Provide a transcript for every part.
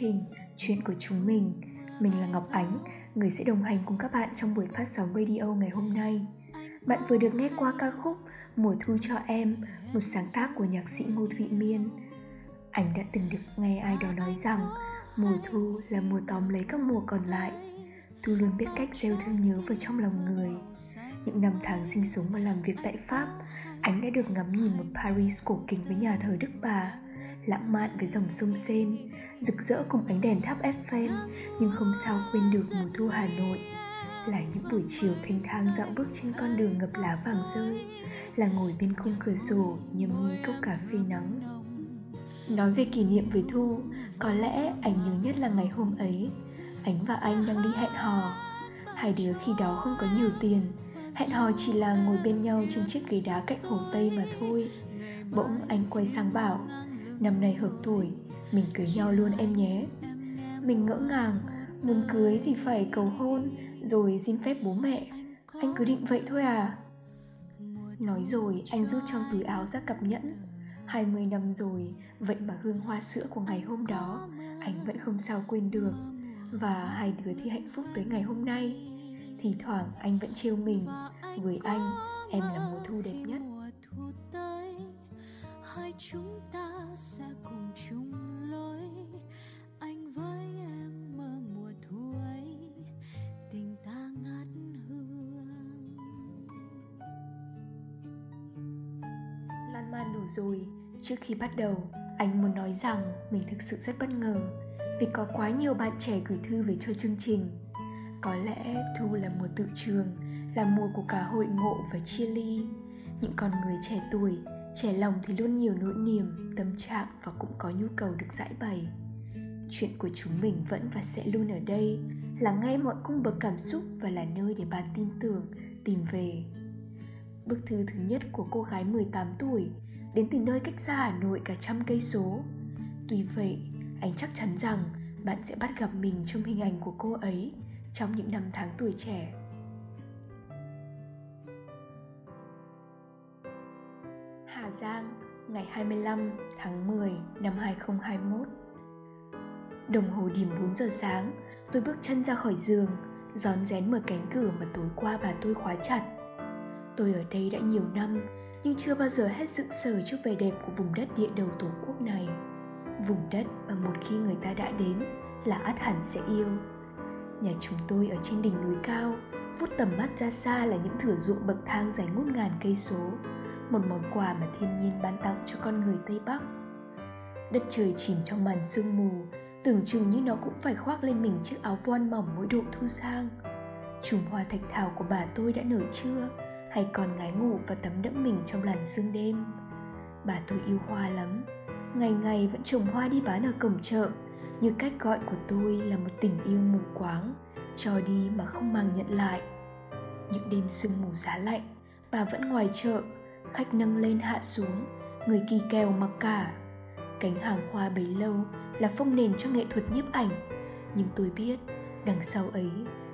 Trình Chuyện của chúng mình. Mình là Ngọc Ánh, người sẽ đồng hành cùng các bạn trong buổi phát sóng radio ngày hôm nay. Bạn vừa được nghe qua ca khúc Mùa thu cho em, một sáng tác của nhạc sĩ Ngô Thụy Miên. Anh đã từng được nghe ai đó nói rằng mùa thu là mùa tóm lấy các mùa còn lại. Thu luôn biết cách gieo thương nhớ vào trong lòng người. Những năm tháng sinh sống và làm việc tại Pháp, anh đã được ngắm nhìn một Paris cổ kính với nhà thờ Đức Bà lãng mạn với dòng sông Sen, rực rỡ cùng ánh đèn tháp Eiffel, nhưng không sao quên được mùa thu Hà Nội. Là những buổi chiều thanh thang dạo bước trên con đường ngập lá vàng rơi, là ngồi bên khung cửa sổ nhâm nhi cốc cà phê nắng. Nói về kỷ niệm với Thu, có lẽ ảnh nhớ nhất là ngày hôm ấy, Ánh và anh đang đi hẹn hò. Hai đứa khi đó không có nhiều tiền, hẹn hò chỉ là ngồi bên nhau trên chiếc ghế đá cạnh hồ Tây mà thôi. Bỗng anh quay sang bảo, Năm nay hợp tuổi, mình cưới nhau luôn em nhé. Mình ngỡ ngàng, muốn cưới thì phải cầu hôn Rồi xin phép bố mẹ. Anh cứ định vậy thôi à? Nói rồi anh rút trong túi áo ra cặp nhẫn. 20 năm rồi, vậy mà hương hoa sữa của ngày hôm đó Anh vẫn không sao quên được. Và hai đứa thì hạnh phúc tới ngày hôm nay. Thì thoảng anh vẫn trêu mình Với anh, em là mùa thu đẹp nhất hai chúng ta sẽ cùng chung lối. Anh với em mơ mùa thu ấy, tình ta ngát hương. Lan man đủ rồi. Trước khi bắt đầu, anh muốn nói rằng mình thực sự rất bất ngờ vì có quá nhiều bạn trẻ gửi thư về cho chương trình. Có lẽ thu là mùa tự trường, là mùa của cả hội ngộ và chia ly. Những con người trẻ tuổi trẻ lòng thì luôn nhiều nỗi niềm tâm trạng và cũng có nhu cầu được giải bày chuyện của chúng mình vẫn và sẽ luôn ở đây là ngay mọi cung bậc cảm xúc và là nơi để bạn tin tưởng tìm về bức thư thứ nhất của cô gái 18 tuổi đến từ nơi cách xa Hà Nội cả trăm cây số. Tuy vậy, anh chắc chắn rằng bạn sẽ bắt gặp mình trong hình ảnh của cô ấy trong những năm tháng tuổi trẻ. Giang, ngày 25 tháng 10 năm 2021. Đồng hồ điểm 4 giờ sáng, tôi bước chân ra khỏi giường, rón rén mở cánh cửa mà tối qua bà tôi khóa chặt. Tôi ở đây đã nhiều năm, nhưng chưa bao giờ hết sự sở trước vẻ đẹp của vùng đất địa đầu tổ quốc này. Vùng đất mà một khi người ta đã đến là át hẳn sẽ yêu. Nhà chúng tôi ở trên đỉnh núi cao, vút tầm mắt ra xa là những thửa ruộng bậc thang dài ngút ngàn cây số một món quà mà thiên nhiên ban tặng cho con người Tây Bắc. Đất trời chìm trong màn sương mù, tưởng chừng như nó cũng phải khoác lên mình chiếc áo voan mỏng mỗi độ thu sang. Chùm hoa thạch thảo của bà tôi đã nở chưa, hay còn ngái ngủ và tắm đẫm mình trong làn sương đêm. Bà tôi yêu hoa lắm, ngày ngày vẫn trồng hoa đi bán ở cổng chợ, như cách gọi của tôi là một tình yêu mù quáng, cho đi mà không mang nhận lại. Những đêm sương mù giá lạnh, bà vẫn ngoài chợ khách nâng lên hạ xuống người kỳ kèo mặc cả. Cánh hàng hoa bấy lâu là phong nền cho nghệ thuật nhiếp ảnh. Nhưng tôi biết đằng sau ấy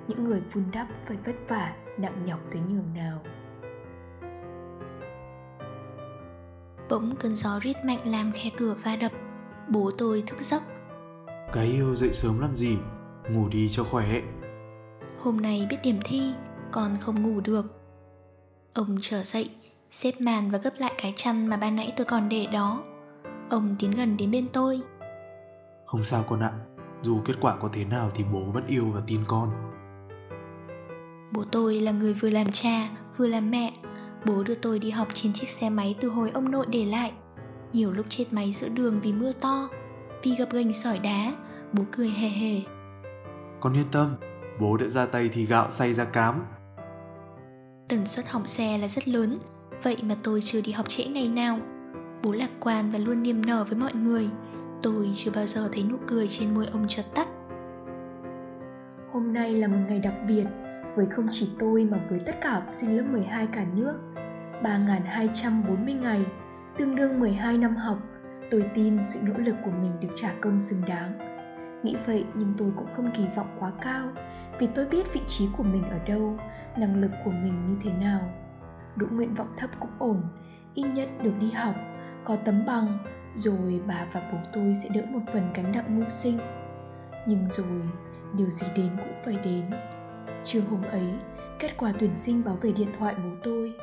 những người vun đắp phải vất vả nặng nhọc tới nhường nào. Bỗng cơn gió rít mạnh làm khe cửa va đập Bố tôi thức giấc. Cái yêu dậy sớm làm gì? Ngủ đi cho khỏe. Hôm nay biết điểm thi Con không ngủ được. Ông trở dậy Xếp màn và gấp lại cái chăn mà ban nãy tôi còn để đó. Ông tiến gần đến bên tôi. Không sao con ạ Dù kết quả có thế nào thì bố vẫn yêu và tin con. Bố tôi là người vừa làm cha vừa làm mẹ. Bố đưa tôi đi học trên chiếc xe máy từ hồi ông nội để lại. Nhiều lúc chết máy giữa đường vì mưa to Vì gặp gành sỏi đá Bố cười hề hề. Con yên tâm Bố đã ra tay thì gạo say ra cám. Tần suất hỏng xe là rất lớn Vậy mà tôi chưa đi học trễ ngày nào Bố lạc quan và luôn niềm nở với mọi người Tôi chưa bao giờ thấy nụ cười trên môi ông chợt tắt Hôm nay là một ngày đặc biệt với không chỉ tôi mà với tất cả học sinh lớp 12 cả nước. 3.240 ngày, tương đương 12 năm học, tôi tin sự nỗ lực của mình được trả công xứng đáng. Nghĩ vậy nhưng tôi cũng không kỳ vọng quá cao vì tôi biết vị trí của mình ở đâu, năng lực của mình như thế nào. Đủ nguyện vọng thấp cũng ổn, ít nhất được đi học, có tấm bằng, rồi bà và bố tôi sẽ đỡ một phần gánh nặng mưu sinh. Nhưng rồi, điều gì đến cũng phải đến Trưa hôm ấy, kết quả tuyển sinh báo về điện thoại bố tôi.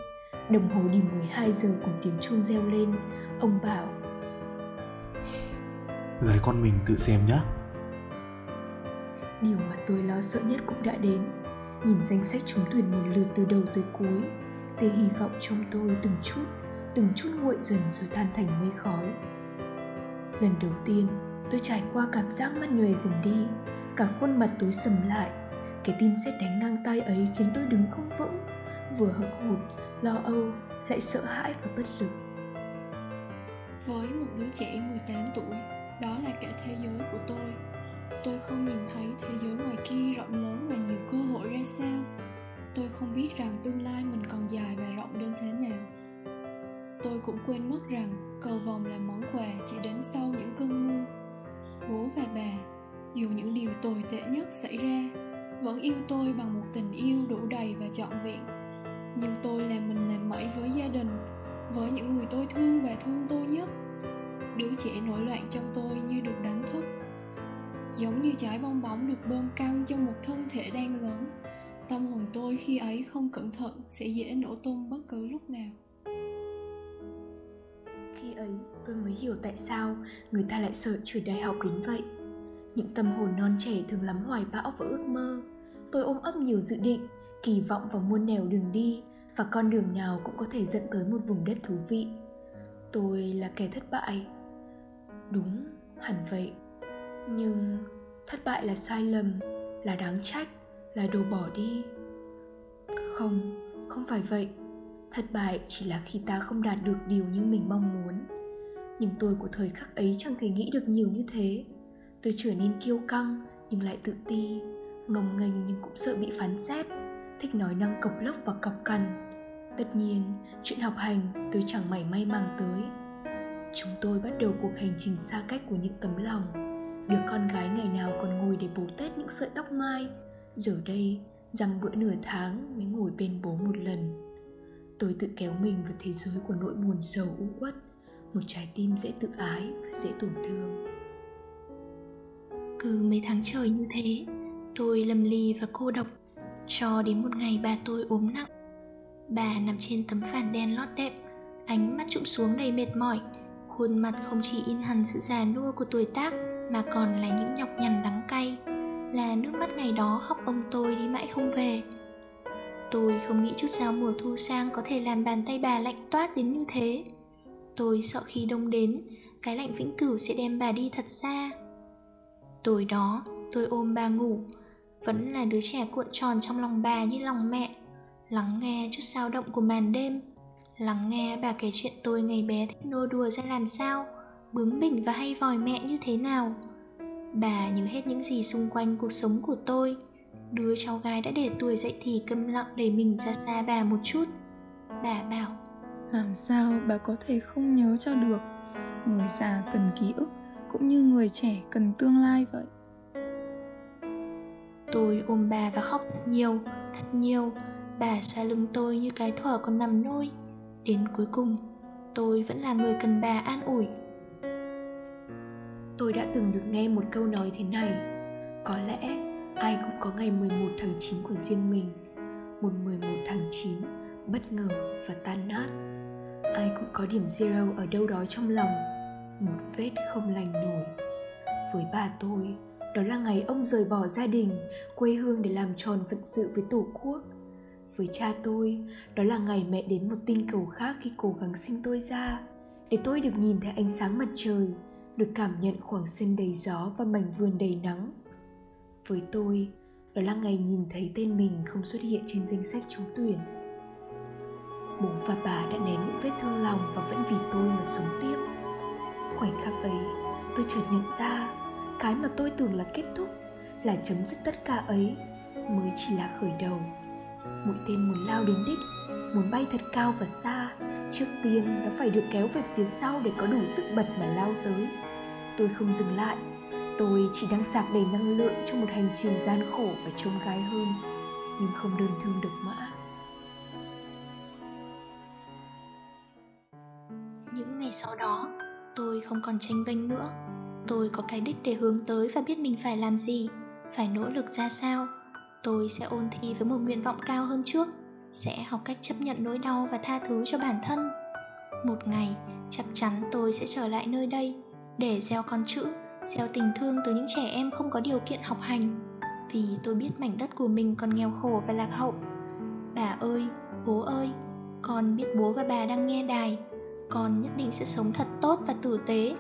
Đồng hồ điểm 12 giờ cùng tiếng chuông reo lên, ông bảo Gái con mình tự xem nhé. Điều mà tôi lo sợ nhất cũng đã đến. Nhìn danh sách trúng tuyển một lượt từ đầu tới cuối, tia hy vọng trong tôi từng chút, từng chút nguội dần rồi tan thành mây khói. Lần đầu tiên, tôi trải qua cảm giác mắt nhòe dần đi, cả khuôn mặt tối sầm lại. Cái tin xét đánh ngang tay ấy khiến tôi đứng không vững vừa hững hụt lo âu lại sợ hãi và bất lực. Với một đứa trẻ 18 tuổi đó là cả thế giới của tôi. Tôi không nhìn thấy thế giới ngoài kia rộng lớn và nhiều cơ hội ra sao tôi không biết rằng tương lai mình còn dài và rộng đến thế nào. Tôi cũng quên mất rằng cầu vồng là món quà chỉ đến sau những cơn mưa. Bố và bà, dù những điều tồi tệ nhất xảy ra, vẫn yêu tôi bằng một tình yêu đủ đầy và trọn vẹn. Nhưng tôi làm mình làm mẩy với gia đình, với những người tôi thương và thương tôi nhất. Đứa trẻ nổi loạn trong tôi như được đánh thức, giống như trái bong bóng được bơm căng trong một thân thể đang lớn tâm hồn tôi khi ấy không cẩn thận sẽ dễ nổ tung bất cứ lúc nào. Khi ấy, tôi mới hiểu tại sao người ta lại sợ chuyển đại học đến vậy. Những tâm hồn non trẻ thường lắm hoài bão và ước mơ. Tôi ôm ấp nhiều dự định, kỳ vọng vào muôn nẻo đường đi và con đường nào cũng có thể dẫn tới một vùng đất thú vị. Tôi là kẻ thất bại. Đúng, hẳn vậy. Nhưng thất bại là sai lầm, là đáng trách là đồ bỏ đi. Không không phải vậy. Thất bại chỉ là khi ta không đạt được điều như mình mong muốn. Nhưng tôi của thời khắc ấy chẳng thể nghĩ được nhiều như thế. Tôi trở nên kiêu căng, nhưng lại tự ti. Ngông nghênh nhưng cũng sợ bị phán xét. Thích nói năng cộc lốc và cọc cằn. Tất nhiên, chuyện học hành tôi chẳng mảy may mang tới. Chúng tôi bắt đầu cuộc hành trình xa cách của những tấm lòng. Đứa con gái ngày nào còn ngồi để bố tết những sợi tóc mai giờ đây, dăm bữa nửa tháng mới ngồi bên bố một lần. Tôi tự kéo mình vào thế giới của nỗi buồn sầu u uất. Một trái tim dễ tự ái và dễ tổn thương. Cứ mấy tháng trời như thế, tôi lầm lì và cô độc. Cho đến một ngày bà tôi ốm nặng, bà nằm trên tấm phản đen lót đệm, ánh mắt trụm xuống đầy mệt mỏi. Khuôn mặt không chỉ in hằn sự già nua của tuổi tác mà còn là những nhọc nhằn đắng cay là nước mắt ngày đó khóc ông tôi đi mãi không về. Tôi không nghĩ chút sao mùa thu sang có thể làm bàn tay bà lạnh toát đến như thế. Tôi sợ khi đông đến, cái lạnh vĩnh cửu sẽ đem bà đi thật xa. Tối đó, tôi ôm bà ngủ. Vẫn là đứa trẻ cuộn tròn trong lòng bà như lòng mẹ. Lắng nghe chút sao động của màn đêm. Lắng nghe bà kể chuyện tôi ngày bé thích nô đùa ra làm sao, bướng bỉnh và hay vòi mẹ như thế nào bà nhớ hết những gì xung quanh cuộc sống của tôi. Đứa cháu gái đã để tuổi dậy thì câm lặng để mình ra xa bà một chút. Bà bảo làm sao bà có thể không nhớ cho được? Người già cần ký ức cũng như người trẻ cần tương lai vậy. Tôi ôm bà và khóc thật nhiều, thật nhiều. Bà xoa lưng tôi như cái thuở còn nằm nôi. Đến cuối cùng tôi vẫn là người cần bà an ủi tôi đã từng được nghe một câu nói thế này. Có lẽ ai cũng có ngày 11 tháng 9 của riêng mình. Một 11 tháng 9 bất ngờ và tan nát. Ai cũng có điểm zero ở đâu đó trong lòng. Một vết không lành nổi. Với bà tôi, đó là ngày ông rời bỏ gia đình, quê hương để làm tròn phận sự với tổ quốc. Với cha tôi, đó là ngày mẹ đến một tinh cầu khác khi cố gắng sinh tôi ra, để tôi được nhìn thấy ánh sáng mặt trời được cảm nhận khoảng sân đầy gió và mảnh vườn đầy nắng. Với tôi, đó là ngày nhìn thấy tên mình không xuất hiện trên danh sách trúng tuyển. Bố và bà đã nén những vết thương lòng và vẫn vì tôi mà sống tiếp. Khoảnh khắc ấy, tôi chợt nhận ra, cái mà tôi tưởng là kết thúc, là chấm dứt tất cả ấy, mới chỉ là khởi đầu. Mũi tên muốn lao đến đích, muốn bay thật cao và xa trước tiên, nó phải được kéo về phía sau để có đủ sức bật mà lao tới. Tôi không dừng lại. Tôi chỉ đang sạc đầy năng lượng cho một hành trình gian khổ và trông gai hơn, nhưng không đơn thương độc mã. Những ngày sau đó, tôi không còn tranh vênh nữa. Tôi có cái đích để hướng tới và biết mình phải làm gì, phải nỗ lực ra sao. Tôi sẽ ôn thi với một nguyện vọng cao hơn trước sẽ học cách chấp nhận nỗi đau và tha thứ cho bản thân. Một ngày, chắc chắn tôi sẽ trở lại nơi đây, để gieo con chữ, gieo tình thương từ những trẻ em không có điều kiện học hành. Vì tôi biết mảnh đất của mình còn nghèo khổ và lạc hậu. Bà ơi, bố ơi, con biết bố và bà đang nghe đài. Con nhất định sẽ sống thật tốt và tử tế,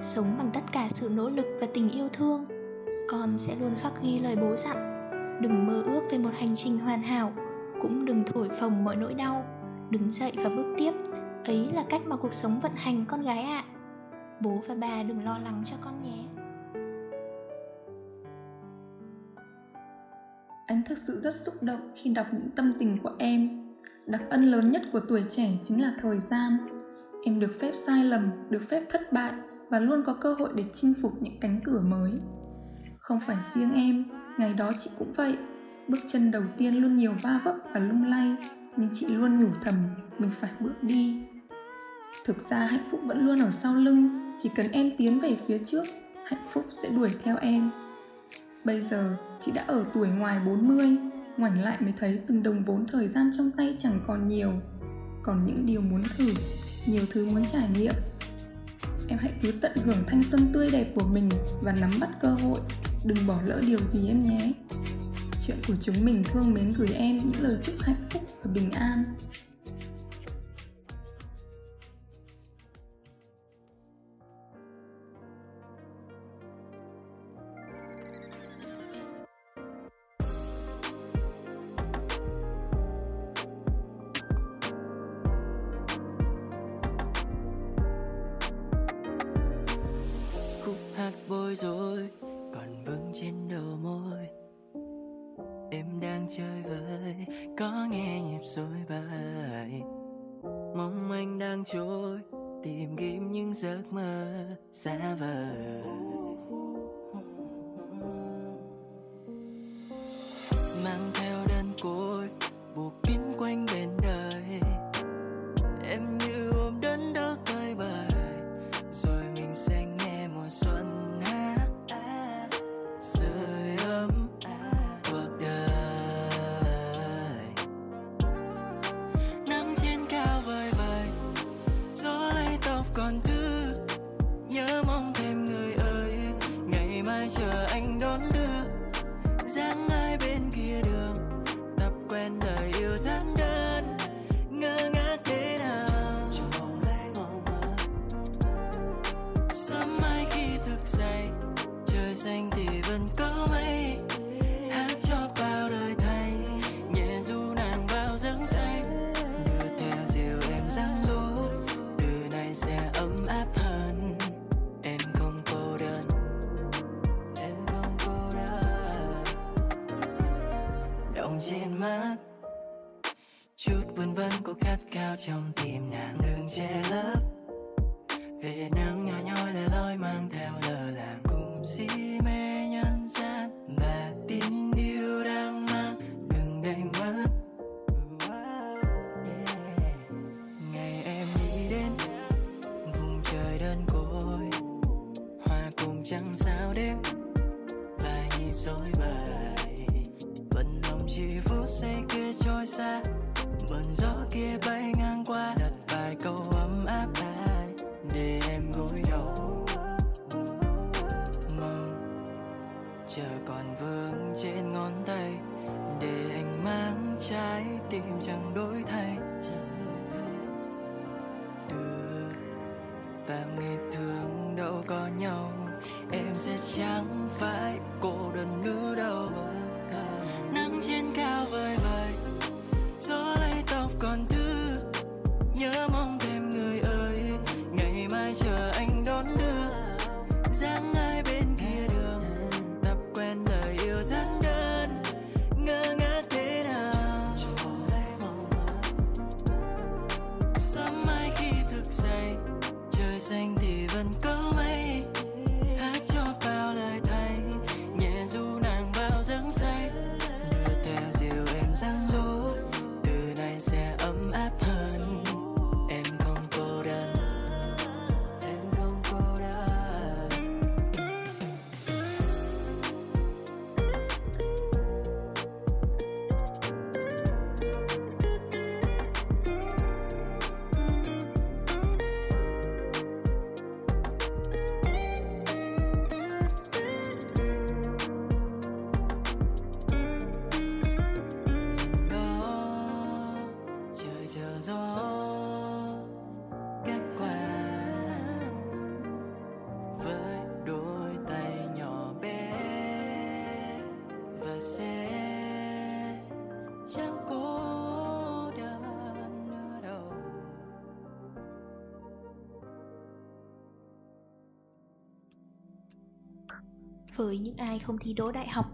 sống bằng tất cả sự nỗ lực và tình yêu thương. Con sẽ luôn khắc ghi lời bố dặn, đừng mơ ước về một hành trình hoàn hảo cũng đừng thổi phồng mọi nỗi đau, đứng dậy và bước tiếp. Ấy là cách mà cuộc sống vận hành con gái ạ. À. bố và bà đừng lo lắng cho con nhé. Anh thực sự rất xúc động khi đọc những tâm tình của em. Đặc ân lớn nhất của tuổi trẻ chính là thời gian. Em được phép sai lầm, được phép thất bại và luôn có cơ hội để chinh phục những cánh cửa mới. Không phải riêng em, ngày đó chị cũng vậy bước chân đầu tiên luôn nhiều va vấp và lung lay, nhưng chị luôn nhủ thầm, mình phải bước đi. Thực ra hạnh phúc vẫn luôn ở sau lưng, chỉ cần em tiến về phía trước, hạnh phúc sẽ đuổi theo em. Bây giờ, chị đã ở tuổi ngoài 40 ngoảnh lại mới thấy từng đồng vốn thời gian trong tay chẳng còn nhiều. Còn những điều muốn thử, nhiều thứ muốn trải nghiệm. Em hãy cứ tận hưởng thanh xuân tươi đẹp của mình và nắm bắt cơ hội. Đừng bỏ lỡ điều gì em nhé chuyện của chúng mình thương mến gửi em những lời chúc hạnh phúc và bình an. Bối rối. Có nghe nhịp rối bài. Mong anh đang trôi, tìm kiếm những giấc mơ xa vời. Đời yêu dối bời. Vẫn lòng chỉ phút giây kia trôi xa. Mượn gió kia bay ngang qua, đặt vài câu ấm áp lại để em gối đầu. Mong chờ còn vương trên ngón tay, để anh mang trái tim chẳng đổi thay. Được ta ngày thương đâu có nhau sẽ chẳng phải cô đơn nữa đâu. Nắng trên cao vời vời gió với những ai không thi đỗ đại học,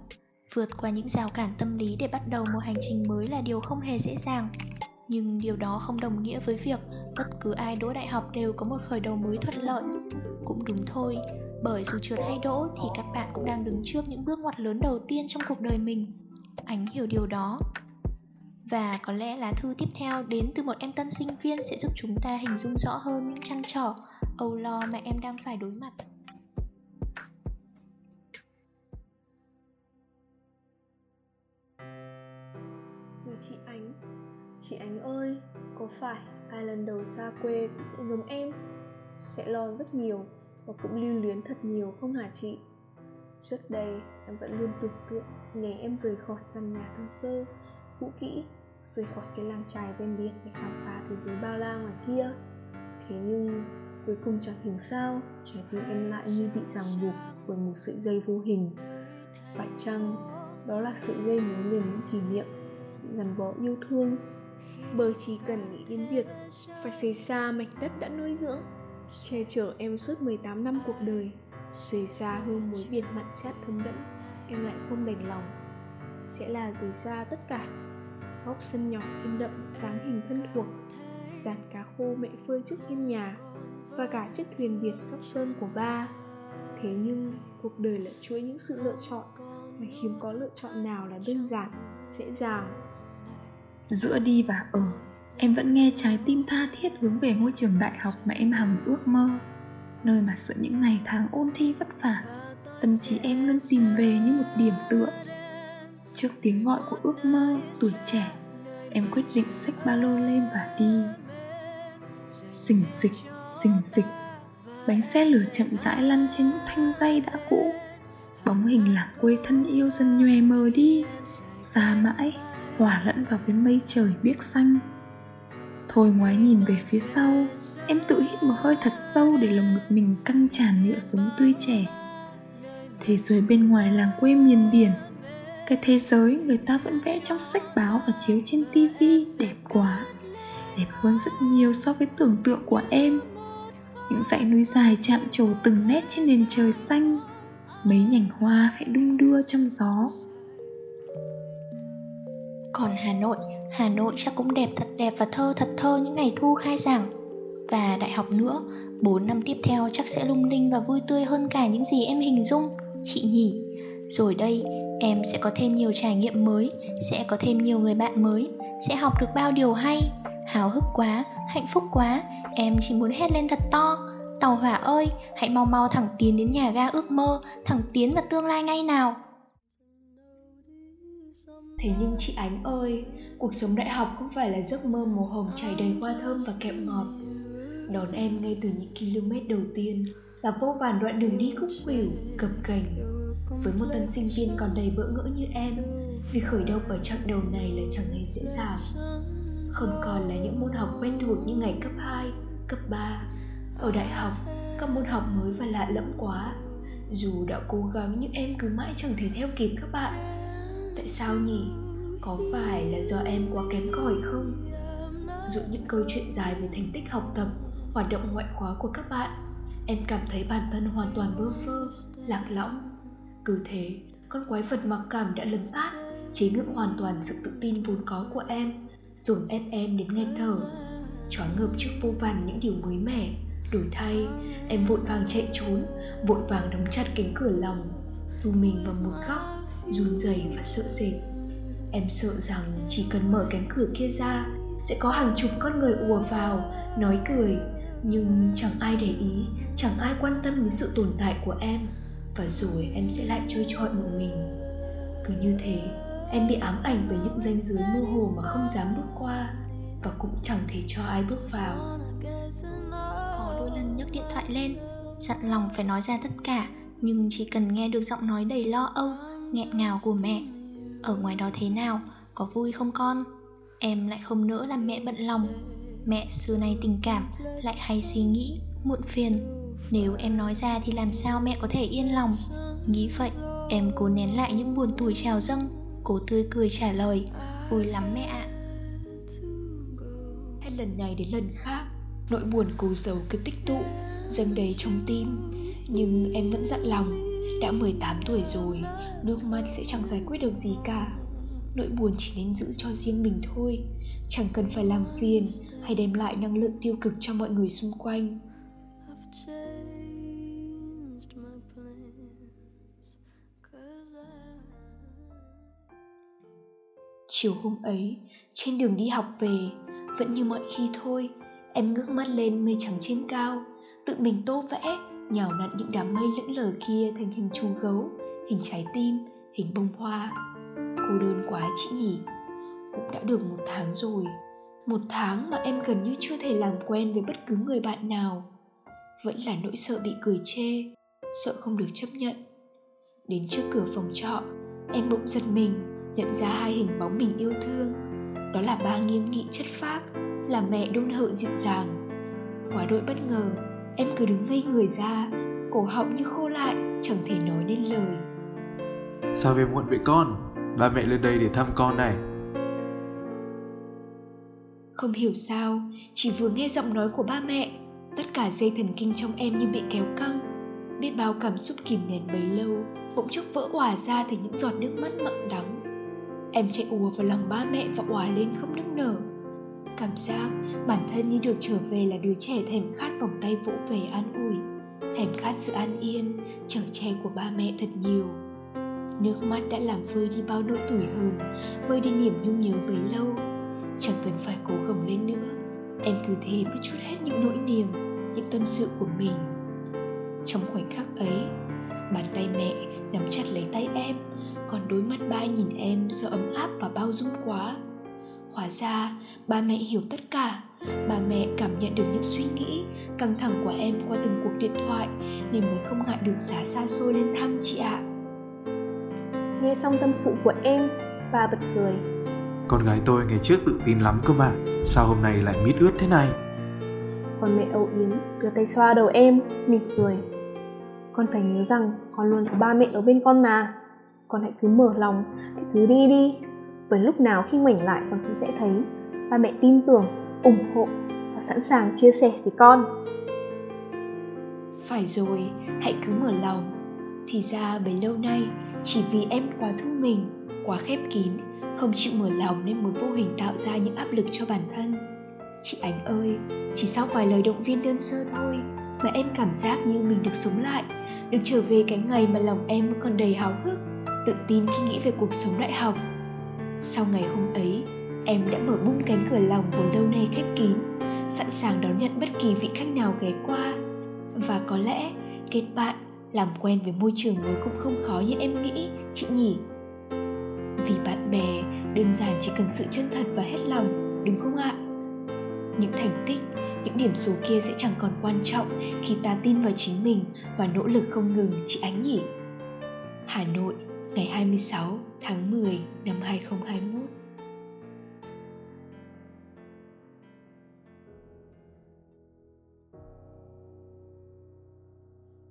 vượt qua những rào cản tâm lý để bắt đầu một hành trình mới là điều không hề dễ dàng. Nhưng điều đó không đồng nghĩa với việc bất cứ ai đỗ đại học đều có một khởi đầu mới thuận lợi. Cũng đúng thôi, bởi dù trượt hay đỗ thì các bạn cũng đang đứng trước những bước ngoặt lớn đầu tiên trong cuộc đời mình. Ánh hiểu điều đó. Và có lẽ lá thư tiếp theo đến từ một em tân sinh viên sẽ giúp chúng ta hình dung rõ hơn những trăn trở, âu lo mà em đang phải đối mặt. Có phải ai lần đầu xa quê cũng sẽ giống em. Sẽ lo rất nhiều và cũng lưu luyến thật nhiều không hả chị? Trước đây em vẫn luôn tưởng tượng ngày em rời khỏi căn nhà đơn sơ, cũ kỹ Rời khỏi cái làng trài ven biển để khám phá thế giới bao la ngoài kia. Thế nhưng cuối cùng chẳng hiểu sao trái tim em lại như bị ràng buộc bởi một sợi dây vô hình. Phải chăng đó là sợi dây nối liền những kỷ niệm gắn bó yêu thương bởi chỉ cần nghĩ đến việc phải rời xa mảnh đất đã nuôi dưỡng, che chở em suốt 18 năm cuộc đời. Rời xa hương muối biển mặn chát thấm đẫm, em lại không đành lòng. Sẽ là rời xa tất cả. Góc sân nhỏ in đậm dáng hình thân thuộc, dàn cá khô mẹ phơi trước hiên nhà, và cả chiếc thuyền biển chóc sơn của ba. Thế nhưng cuộc đời là chuỗi những sự lựa chọn, mà hiếm có lựa chọn nào là đơn giản, dễ dàng. Giữa đi và ở, em vẫn nghe trái tim tha thiết hướng về ngôi trường đại học mà em hằng ước mơ. Nơi mà sợ những ngày tháng ôn thi vất vả, tâm trí em luôn tìm về như một điểm tựa. Trước tiếng gọi của ước mơ, tuổi trẻ, em quyết định xách ba lô lên và đi. Xình xịch, xình xịch, bánh xe lửa chậm rãi lăn trên những thanh dây đã cũ. Bóng hình làng quê thân yêu dần nhòe mờ đi, xa mãi hòa lẫn vào với mây trời biếc xanh. Thôi ngoái nhìn về phía sau, em tự hít một hơi thật sâu để lồng ngực mình căng tràn nhựa sống tươi trẻ. Thế giới bên ngoài làng quê miền biển, cái thế giới người ta vẫn vẽ trong sách báo và chiếu trên tivi đẹp quá. Đẹp hơn rất nhiều so với tưởng tượng của em. Những dãy núi dài chạm trổ từng nét trên nền trời xanh. Mấy nhành hoa khẽ đung đưa trong gió. Còn Hà Nội, Hà Nội chắc cũng đẹp thật đẹp và thơ thật thơ những ngày thu khai giảng. Và đại học nữa, 4 năm tiếp theo chắc sẽ lung linh và vui tươi hơn cả những gì em hình dung, chị nhỉ. Rồi đây, em sẽ có thêm nhiều trải nghiệm mới, sẽ có thêm nhiều người bạn mới, sẽ học được bao điều hay. Háo hức quá, hạnh phúc quá, em chỉ muốn hét lên thật to. Tàu hỏa ơi, hãy mau mau thẳng tiến đến nhà ga ước mơ, thẳng tiến vào tương lai ngay nào. Thế nhưng chị Ánh ơi, cuộc sống đại học không phải là giấc mơ màu hồng chảy đầy hoa thơm và kẹo ngọt. Đón em ngay từ những km đầu tiên là vô vàn đoạn đường đi khúc khuỷu, cập kềnh. Với một tân sinh viên còn đầy bỡ ngỡ như em, việc khởi đầu ở chặng đầu này là chẳng hề dễ dàng. Không còn là những môn học quen thuộc như ngày cấp 2, cấp 3. Ở đại học, các môn học mới và lạ lẫm quá. Dù đã cố gắng nhưng em cứ mãi chẳng thể theo kịp các bạn. Tại sao nhỉ? Có phải là do em quá kém cỏi không? Dụ những câu chuyện dài về thành tích học tập, hoạt động ngoại khóa của các bạn, em cảm thấy bản thân hoàn toàn bơ phơ, lạc lõng. Cứ thế, con quái vật mặc cảm đã lấn át, chế ngự hoàn toàn sự tự tin vốn có của em, dồn ép em đến nghẹt thở. Choáng ngợp trước vô vàn những điều mới mẻ, đổi thay, em vội vàng chạy trốn, vội vàng đóng chặt cánh cửa lòng, thu mình vào một góc, run rẩy và sợ sệt. Em sợ rằng chỉ cần mở cánh cửa kia ra, sẽ có hàng chục con người ùa vào, nói cười, nhưng chẳng ai để ý, chẳng ai quan tâm đến sự tồn tại của em. Và rồi em sẽ lại chơi trọi một mình. Cứ như thế em bị ám ảnh bởi những ranh giới mơ hồ mà không dám bước qua. Và cũng chẳng thể cho ai bước vào. Có đôi lần nhấc điện thoại lên dặn lòng phải nói ra tất cả nhưng chỉ cần nghe được giọng nói đầy lo âu, nghẹn ngào của mẹ, ở ngoài đó thế nào, có vui không con? Em lại không nỡ làm mẹ bận lòng. Mẹ xưa nay tình cảm lại hay suy nghĩ, muộn phiền. Nếu em nói ra thì làm sao mẹ có thể yên lòng? Nghĩ vậy, em cố nén lại những buồn tủi trào dâng, cố tươi cười trả lời, vui lắm mẹ ạ. Hết lần này đến lần khác, nỗi buồn cố giấu cứ tích tụ, dâng đầy trong tim nhưng em vẫn dặn lòng đã 18 tuổi rồi nước mắt sẽ chẳng giải quyết được gì cả. Nỗi buồn chỉ nên giữ cho riêng mình thôi. Chẳng cần phải làm phiền hay đem lại năng lượng tiêu cực cho mọi người xung quanh. Chiều hôm ấy, trên đường đi học về, vẫn như mọi khi thôi, em ngước mắt lên mây trắng trên cao, tự mình tô vẽ, nhào nặn những đám mây lững lờ kia thành hình chú gấu, hình trái tim, hình bông hoa. Cô đơn quá chị nhỉ? Cũng đã được một tháng rồi, một tháng mà em gần như chưa thể làm quen với bất cứ người bạn nào. Vẫn là nỗi sợ bị cười chê, sợ không được chấp nhận. Đến trước cửa phòng trọ, em bỗng giật mình nhận ra hai hình bóng mình yêu thương đó là ba nghiêm nghị chất phác là mẹ đôn hậu dịu dàng quá đội bất ngờ em cứ đứng ngây người ra cổ họng như khô lại chẳng thể nói nên lời. Sao về muộn vậy con? Ba mẹ lên đây để thăm con này. Không hiểu sao chỉ vừa nghe giọng nói của ba mẹ tất cả dây thần kinh trong em như bị kéo căng. Biết bao cảm xúc kìm nén bấy lâu bỗng chốc vỡ òa ra thành những giọt nước mắt mặn đắng. Em chạy ùa vào lòng ba mẹ và òa lên không nức nở Cảm giác bản thân như được trở về là đứa trẻ thèm khát vòng tay vỗ về an ủi Thèm khát sự an yên, chở che của ba mẹ thật nhiều. Nước mắt đã làm vơi đi bao nỗi tủi hờn Vơi đi niềm nhung nhớ bấy lâu. Chẳng cần phải cố gồng lên nữa Em cứ thế mới chút hết những nỗi niềm Những tâm sự của mình. Trong khoảnh khắc ấy Bàn tay mẹ nắm chặt lấy tay em còn đôi mắt ba nhìn em do ấm áp và bao dung quá hóa ra ba mẹ hiểu tất cả. Ba mẹ cảm nhận được những suy nghĩ căng thẳng của em qua từng cuộc điện thoại nên mới không ngại được giá xa xôi lên thăm chị ạ. Nghe xong tâm sự của em ba bật cười. Con gái tôi ngày trước tự tin lắm cơ mà sao hôm nay lại mít ướt thế này? Còn mẹ âu yến đưa tay xoa đầu em mỉm cười. Con phải nhớ rằng con luôn có ba mẹ ở bên con mà. Con hãy cứ mở lòng hãy cứ đi đi bởi lúc nào khi ngoảnh lại con cũng sẽ thấy. Ba mẹ tin tưởng, ủng hộ và sẵn sàng chia sẻ với con. Phải rồi, hãy cứ mở lòng. Thì ra bấy lâu nay, chỉ vì em quá thu mình quá khép kín, không chịu mở lòng nên mới vô hình tạo ra những áp lực cho bản thân. Chị ánh ơi, chỉ sau vài lời động viên đơn sơ thôi mà em cảm giác như mình được sống lại, được trở về cái ngày mà lòng em vẫn còn đầy háo hức, tự tin khi nghĩ về cuộc sống đại học sau ngày hôm ấy em đã mở bung cánh cửa lòng vốn lâu nay khép kín sẵn sàng đón nhận bất kỳ vị khách nào ghé qua. Và có lẽ kết bạn làm quen với môi trường mới cũng không khó như em nghĩ chị nhỉ? Vì bạn bè đơn giản chỉ cần sự chân thật và hết lòng đúng không ạ? Những thành tích những điểm số kia sẽ chẳng còn quan trọng khi ta tin vào chính mình và nỗ lực không ngừng chị Ánh nhỉ. Hà Nội, ngày 26 tháng 10 năm 2021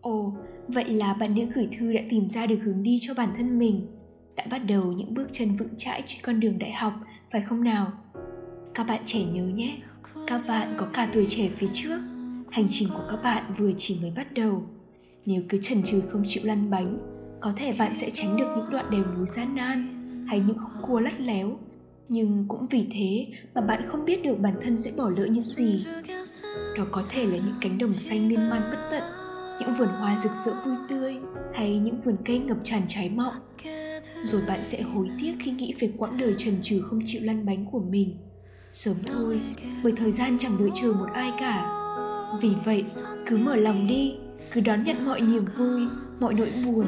Ồ, vậy là bạn nữ gửi thư đã tìm ra được hướng đi cho bản thân mình đã bắt đầu những bước chân vững chãi trên con đường đại học, phải không nào? Các bạn trẻ nhớ nhé, các bạn có cả tuổi trẻ phía trước. Hành trình của các bạn vừa chỉ mới bắt đầu. Nếu cứ chần chừ không chịu lăn bánh, có thể bạn sẽ tránh được những đoạn đèo núi gian nan hay những khúc cua lắt léo. Nhưng cũng vì thế mà bạn không biết được bản thân sẽ bỏ lỡ những gì. Đó có thể là những cánh đồng xanh miên man bất tận, những vườn hoa rực rỡ vui tươi hay những vườn cây ngập tràn trái mọng rồi bạn sẽ hối tiếc khi nghĩ về quãng đời trần trừ không chịu lăn bánh của mình sớm thôi bởi thời gian chẳng đợi chờ một ai cả vì vậy cứ mở lòng đi cứ đón nhận mọi niềm vui, mọi nỗi buồn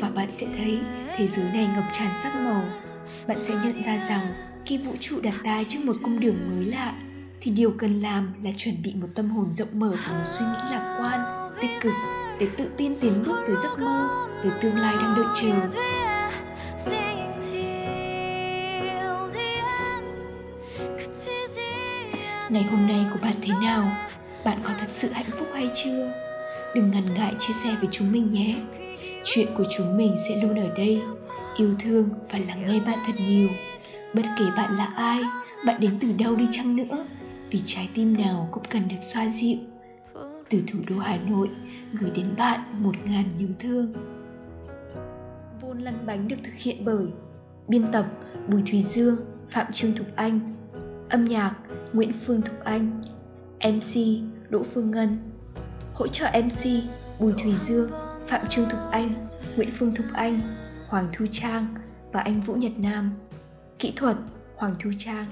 và bạn sẽ thấy thế giới này ngập tràn sắc màu. Bạn sẽ nhận ra rằng khi vũ trụ đặt ta trước một cung đường mới lạ, thì điều cần làm là chuẩn bị một tâm hồn rộng mở và một suy nghĩ lạc quan, tích cực để tự tin tiến bước tới giấc mơ, tới tương lai đang đợi chờ. Ngày hôm nay của bạn thế nào? Bạn có thật sự hạnh phúc hay chưa? Đừng ngần ngại chia sẻ với chúng mình nhé. Chuyện của chúng mình sẽ luôn ở đây, yêu thương và lắng nghe bạn thật nhiều. Bất kể bạn là ai, bạn đến từ đâu đi chăng nữa, vì trái tim nào cũng cần được xoa dịu. Từ thủ đô hà nội, gửi đến bạn một ngàn yêu thương. Vôn lăn bánh được thực hiện bởi biên tập bùi thùy dương, phạm trương thục anh, âm nhạc Nguyễn Phương Thục Anh MC Đỗ Phương Ngân. Hỗ trợ MC Bùi Thùy Dương, Phạm Trương Thục Anh, Nguyễn Phương Thục Anh, Hoàng Thu Trang và anh Vũ Nhật Nam. Kỹ thuật, Hoàng Thu Trang.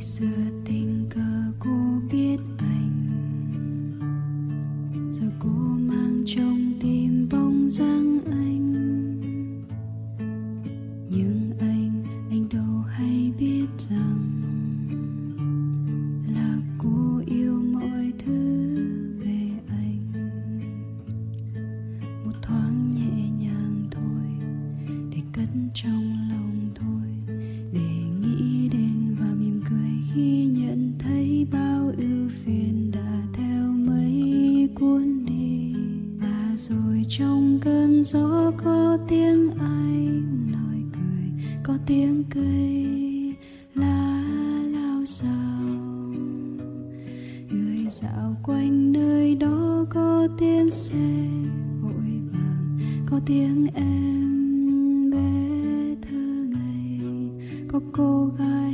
Có tiếng cô gái